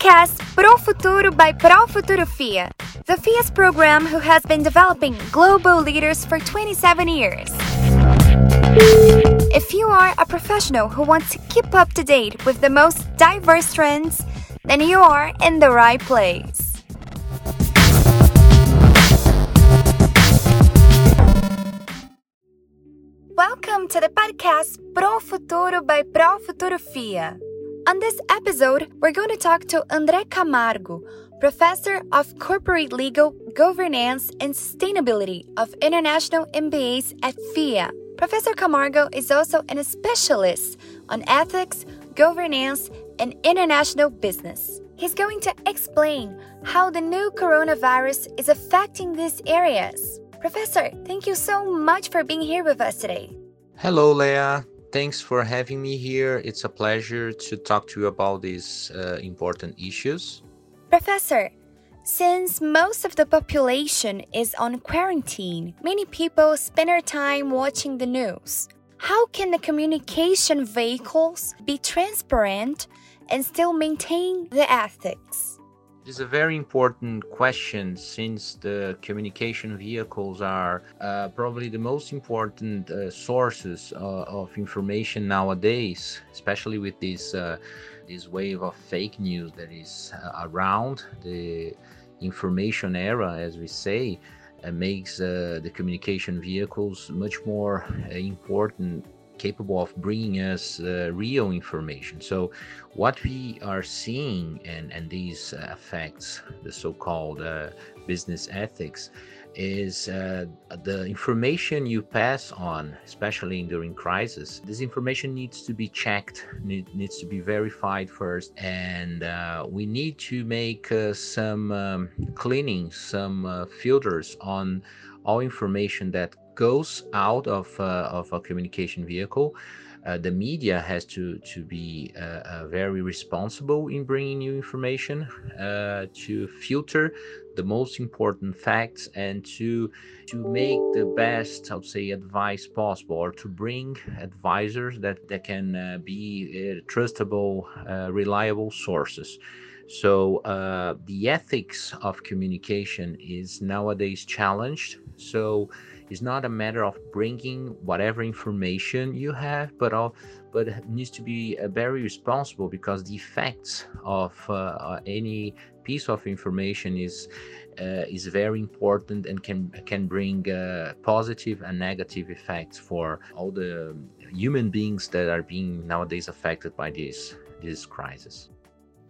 podcast Pro Futuro by Pro Futuro FIA, the FIA's program who has been developing global leaders for 27 years. If you are a professional who wants to keep up to date with the most diverse trends, then you are in the right place. Welcome to the podcast Pro Futuro by Pro Futuro FIA. On this episode, we're going to talk to André Camargo, Professor of Corporate Legal, Governance, and Sustainability of International MBAs at FIA. Professor Camargo is also an specialist on ethics, governance, and international business. He's going to explain how the new coronavirus is affecting these areas. Professor, thank you so much for being here with us today. Hello, Leah. Thanks for having me here. It's a pleasure to talk to you about these uh, important issues. Professor, since most of the population is on quarantine, many people spend their time watching the news. How can the communication vehicles be transparent and still maintain the ethics? This is a very important question since the communication vehicles are uh, probably the most important uh, sources uh, of information nowadays, especially with this uh, this wave of fake news that is uh, around. The information era, as we say, uh, makes the communication vehicles much more important capable of bringing us uh, real information. So, what we are seeing, and, and these uh, affects the so called uh, business ethics, is uh, the information you pass on, especially during crisis. This information needs to be checked, need, needs to be verified first, and uh, we need to make uh, some um, cleaning, some uh, filters on all information that goes out of uh, of a communication vehicle. Uh, the media has to to be uh, uh, very responsible in bringing new information uh, to filter the most important facts and to to make the best i would say advice possible or to bring advisors that that can uh, be uh, trustable reliable sources so uh, the ethics of communication is nowadays challenged so it's not a matter of bringing whatever information you have, but all, but needs to be uh, very responsible because the effects of uh, uh, any piece of information is uh, is very important and can can bring uh, positive and negative effects for all the human beings that are being nowadays affected by this this crisis.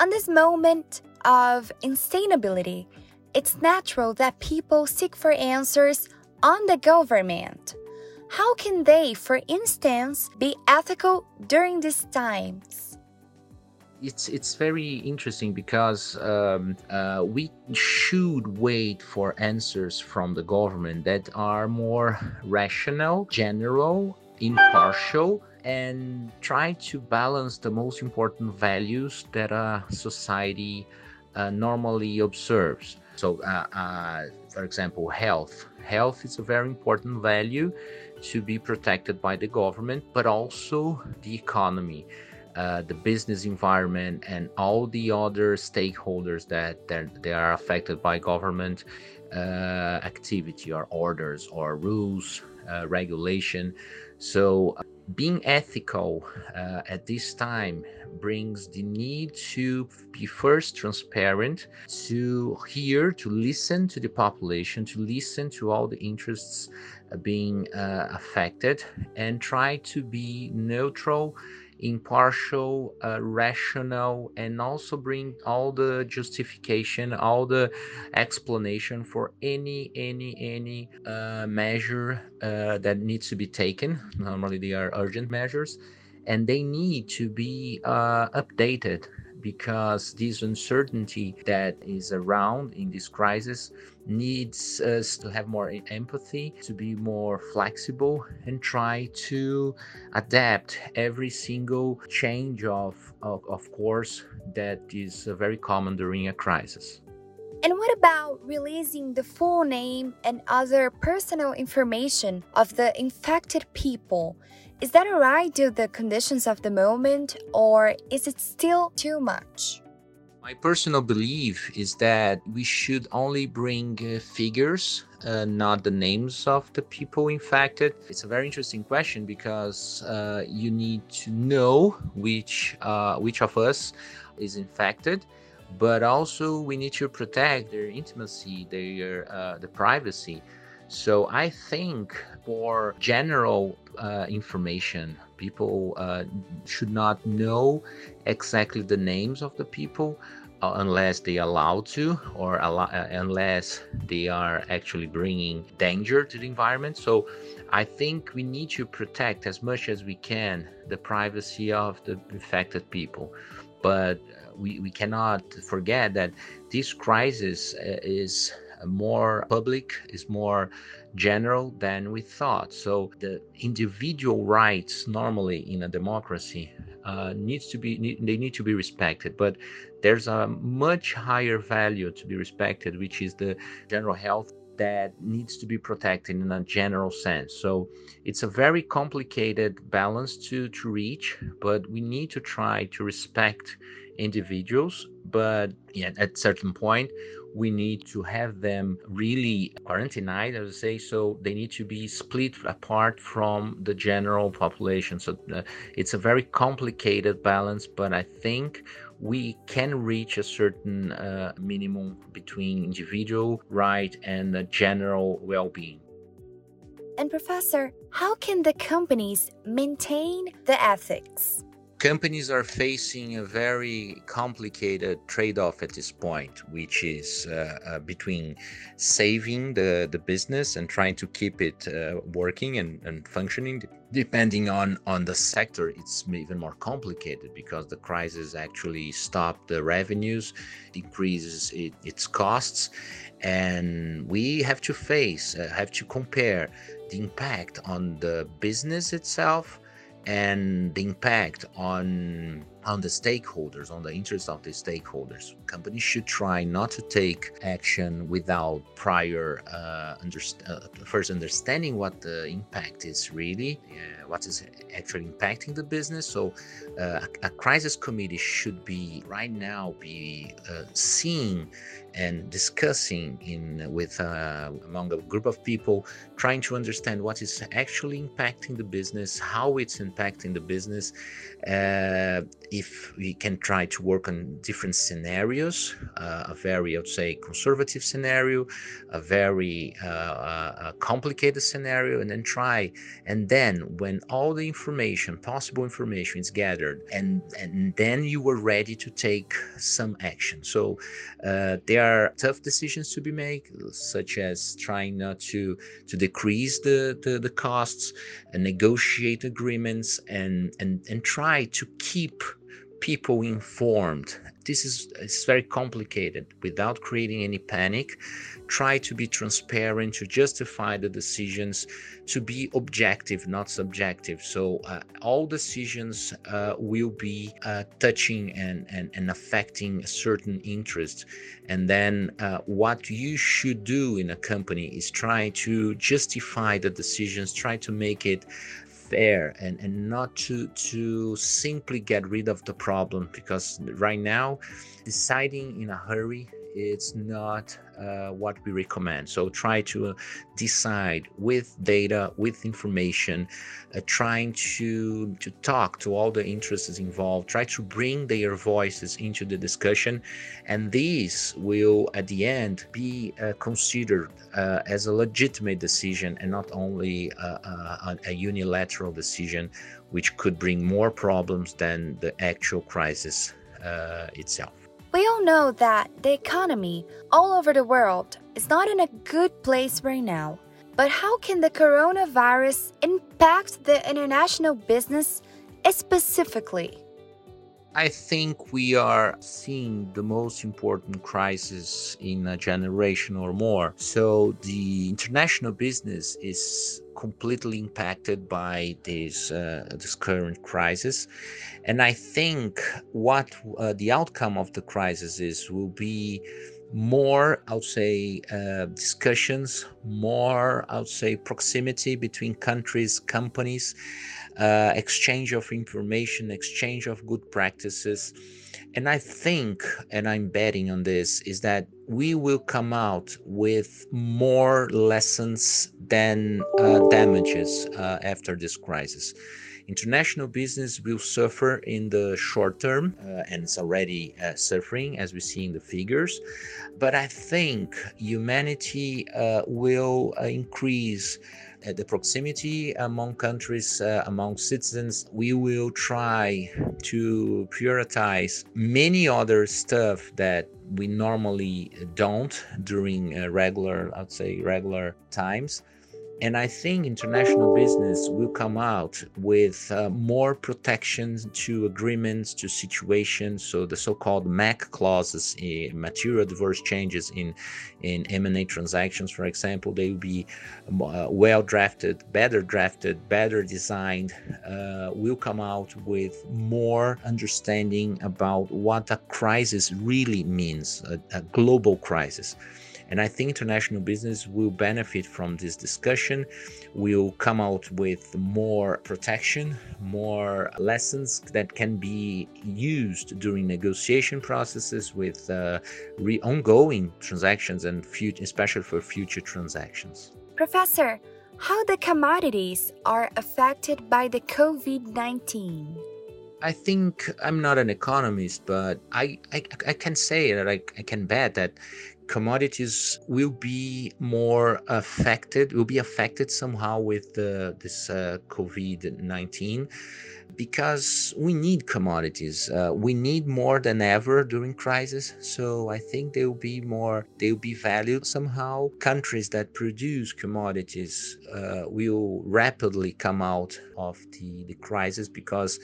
On this moment of instability, it's natural that people seek for answers on the government. How can they, for instance, be ethical during these times? It's it's very interesting because um, uh, we should wait for answers from the government that are more rational, general, impartial, and try to balance the most important values that a society uh, normally observes. So, uh, uh, for example, health. Health is a very important value to be protected by the government, but also the economy. Uh, the business environment and all the other stakeholders that, they are affected by government uh, activity or orders or rules, uh, regulation. So, being ethical uh, at this time brings the need to be first transparent, to hear, to listen to the population, to listen to all the interests uh, being uh, affected, and try to be neutral impartial, uh, rational, and also bring all the justification, all the explanation for any any any uh, measure uh, that needs to be taken. Normally, they are urgent measures, and they need to be uh, updated because this uncertainty that is around in this crisis needs us to have more empathy, to be more flexible, and try to adapt every single change of, of, of course, that is uh, very common during a crisis. And what about releasing the full name and other personal information of the infected people? Is that alright due to the conditions of the moment, or is it still too much? My personal belief is that we should only bring uh, figures, uh, not the names of the people infected. It's a very interesting question because uh, you need to know which uh, which of us is infected, but also we need to protect their intimacy, their uh, the privacy. So I think for general uh, information, people uh, should not know exactly the names of the people uh, unless they are allowed to or uh, unless they are actually bringing danger to the environment. So I think we need to protect as much as we can the privacy of the infected people. But we, we cannot forget that this crisis uh, is more public, is more general than we thought. So the individual rights normally in a democracy uh, needs to be they need to be respected, but there's a much higher value to be respected, which is the general health that needs to be protected in a general sense. So it's a very complicated balance to to reach, but we need to try to respect individuals but yeah, at certain point we need to have them really quarantined I say so they need to be split apart from the general population. So uh, it's a very complicated balance but i think we can reach a certain uh, minimum between individual right and the general well-being. And professor how can the companies maintain the ethics companies are facing a very complicated trade-off at this point which is uh, uh, between saving the, the business and trying to keep it uh, working and, and functioning depending on on the sector. It's even more complicated because the crisis actually stopped the revenues decreases it, its costs and we have to face uh, have to compare the impact on the business itself and the impact on on the stakeholders, on the interests of the stakeholders. Companies should try not to take action without prior uh, underst- uh, first understanding what the impact is really, uh, what is actually impacting the business. So, uh, a, a, crisis committee should be right now be uh, seeing and discussing in with uh, among a group of people, trying to understand what is actually impacting the business, how it's impacting the business if we can try to work on different scenarios, uh, a very, I would say, conservative scenario, a very uh, uh, complicated scenario, and then try, and then when all the information, possible information is gathered, and, and then you are ready to take some action. So uh, there are tough decisions to be made, such as trying not to, to decrease the, the, the costs and negotiate agreements and, and, and try to keep people informed. This is it's very complicated without creating any panic. Try to be transparent, to justify the decisions, to be objective, not subjective. So uh, all decisions uh, will be uh, touching and, and, and affecting a certain interest. And then uh, what you should do in a company is try to justify the decisions, try to make it fair and, and not to to simply get rid of the problem because right now deciding in a hurry it's not uh, what we recommend. So try to uh, decide with data, with information, uh, trying to to talk to all the interests involved. Try to bring their voices into the discussion, and these will, at the end, be uh, considered uh, as a legitimate decision and not only a, a unilateral decision, which could bring more problems than the actual crisis itself. We all know that the economy all over the world is not in a good place right now. But how can the coronavirus impact the international business specifically? I think we are seeing the most important crisis in a generation or more. So the international business is completely impacted by this uh, this current crisis, and I think what uh, the outcome of the crisis is will be more, I would say, uh, discussions, more, I would say, proximity between countries, companies, uh, exchange of information, exchange of good practices. And I think, and I'm betting on this, is that we will come out with more lessons than uh, damages uh, after this crisis. International business will suffer in the short term, uh, and it's already uh, suffering as we see in the figures. But I think humanity uh, will uh, increase the proximity among countries, uh, among citizens. We will try to prioritize many other stuff that we normally don't during regular, I'd say, regular times and I think international business will come out with uh, more protections to agreements, to situations. So the so-called MAC clauses, uh, material adverse changes in in M&A transactions, for example, they will be uh, well drafted, better drafted, better designed. Uh, will come out with more understanding about what a crisis really means, a, a global crisis. And I think international business will benefit from this discussion, will come out with more protection, more lessons that can be used during negotiation processes with uh, re- ongoing transactions and future, especially for future transactions. Professor, how the commodities are affected by the COVID 19? I think I'm not an economist, but I, I, I can say that I, I can bet that commodities will be more affected, will be affected somehow with the, this uh, COVID 19 because we need commodities. Uh, we need more than ever during crisis. So I think they will be more, they will be valued somehow. Countries that produce commodities uh, will rapidly come out of the, the crisis because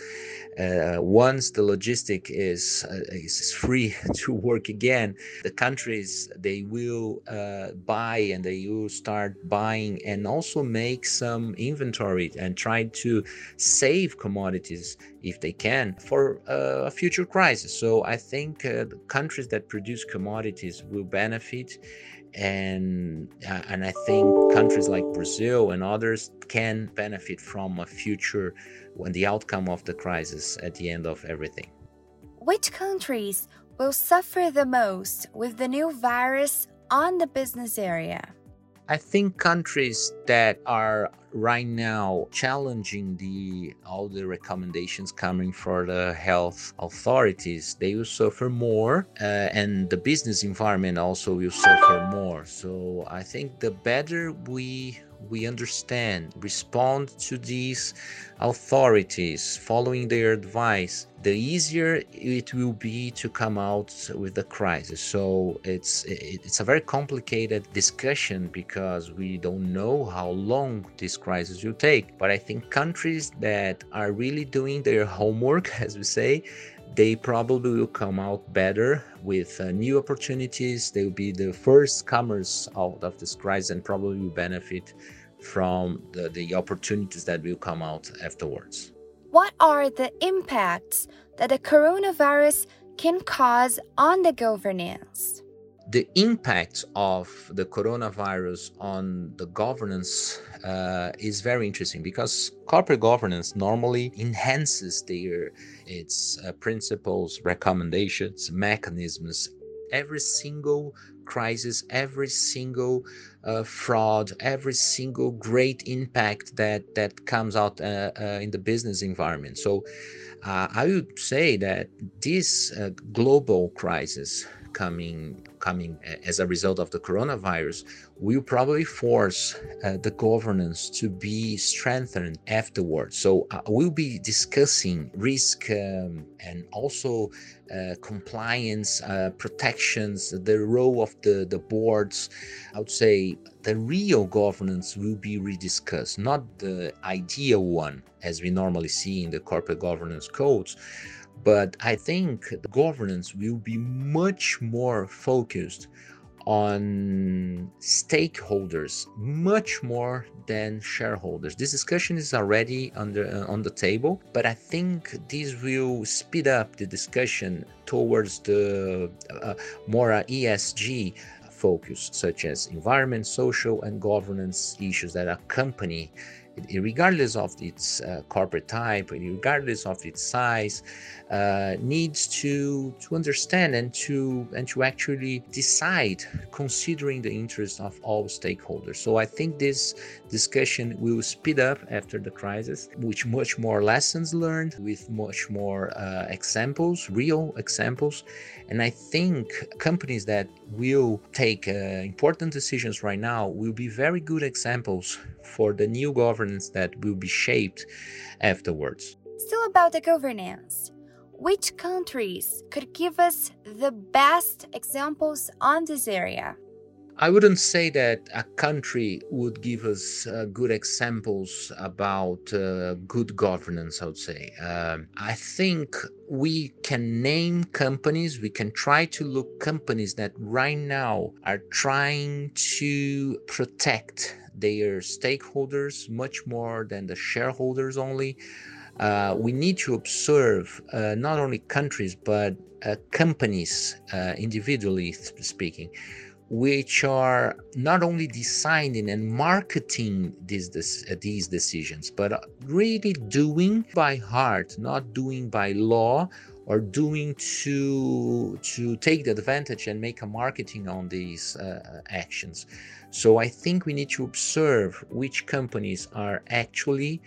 uh, once the logistic is, uh, is free to work again, the countries they will uh, buy and they will start buying and also make some inventory and try to save commodities commodities if they can for uh, a future crisis. So I think uh, the countries that produce commodities will benefit, and uh, and I think countries like Brazil and others can benefit from a future when the outcome of the crisis at the end of everything. Which countries will suffer the most with the new virus on the business area? I think countries that are right now challenging the all the recommendations coming for the health authorities. They will suffer more uh, and the business environment also will suffer more. So i think the better we we understand, respond to these authorities, following their advice, the easier it will be to come out with the crisis. So it's it's a very complicated discussion because we don't know how long this crisis will take. But I think countries that are really doing their homework, as we say, they probably will come out better with uh, new opportunities. They will be the first comers out of this crisis and probably will benefit from the, the opportunities that will come out afterwards. What are the impacts that the coronavirus can cause on the governance? The impact of the coronavirus on the governance uh, is very interesting because corporate governance normally enhances their its uh, principles recommendations mechanisms every single crisis every single uh, fraud every single great impact that that comes out uh, uh, in the business environment. So uh, i would say that this global crisis coming coming as a result of the coronavirus will probably force uh, the governance to be strengthened afterwards. So uh, we'll be discussing risk um, and also uh, compliance uh, protections, the role of the, the boards. I would say the real governance will be rediscussed, not the ideal one as we normally see in the corporate governance codes but I think the governance will be much more focused on stakeholders much more than shareholders. This discussion is already under uh, on the table, but I think this will speed up the discussion towards the uh, more uh, ESG focus, such as environment, social, and governance issues that accompany regardless of its uh, corporate type, regardless of its size, uh, needs to to understand and to and to actually decide, considering the interest of all stakeholders. So I think this discussion will speed up after the crisis, with much more lessons learned, with much more uh, examples, real examples, and I think companies that will take uh, important decisions right now will be very good examples for the new governance that will be shaped afterwards. Still about the governance. Which countries could give us the best examples on this area? I wouldn't say that a country would give us uh, good examples about uh, good governance, I would say. Um, I think we can name companies, we can try to look companies that right now are trying to protect their stakeholders much more than the shareholders only. Uh, we need to observe uh, not only countries but uh, companies uh, individually speaking which are not only designing and marketing these this, uh, these decisions, but really doing by heart, not doing by law or doing to to take the advantage and make a marketing on these uh, actions. So I think we need to observe which companies are actually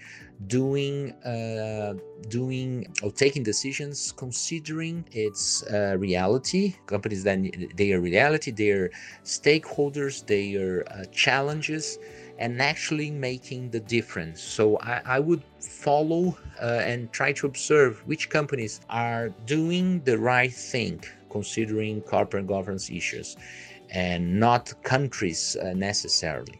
doing uh, doing or taking decisions considering its uh, reality. Companies then their reality their stakeholders their uh, challenges and actually making the difference. So i, I would follow uh, and try to observe which companies are doing the right thing considering corporate governance issues and not countries uh, necessarily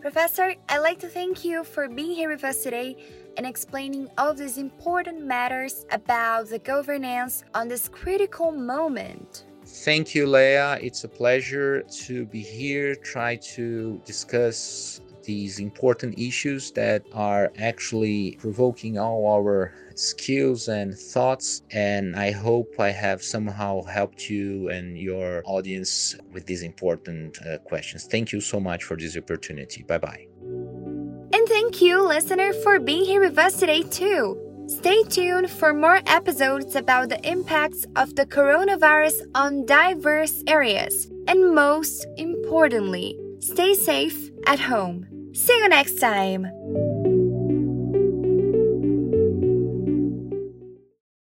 Professor, I'd like to thank you for being here with us today and explaining all these important matters about the governance on this critical moment. Thank you, Leah. It's a pleasure to be here, try to discuss these important issues that are actually provoking all our skills and thoughts. And I hope I have somehow helped you and your audience with these important uh, questions. Thank you so much for this opportunity. Bye bye. And thank you, listener, for being here with us today, too. Stay tuned for more episodes about the impacts of the coronavirus on diverse areas. And most importantly, stay safe at home. See you next time!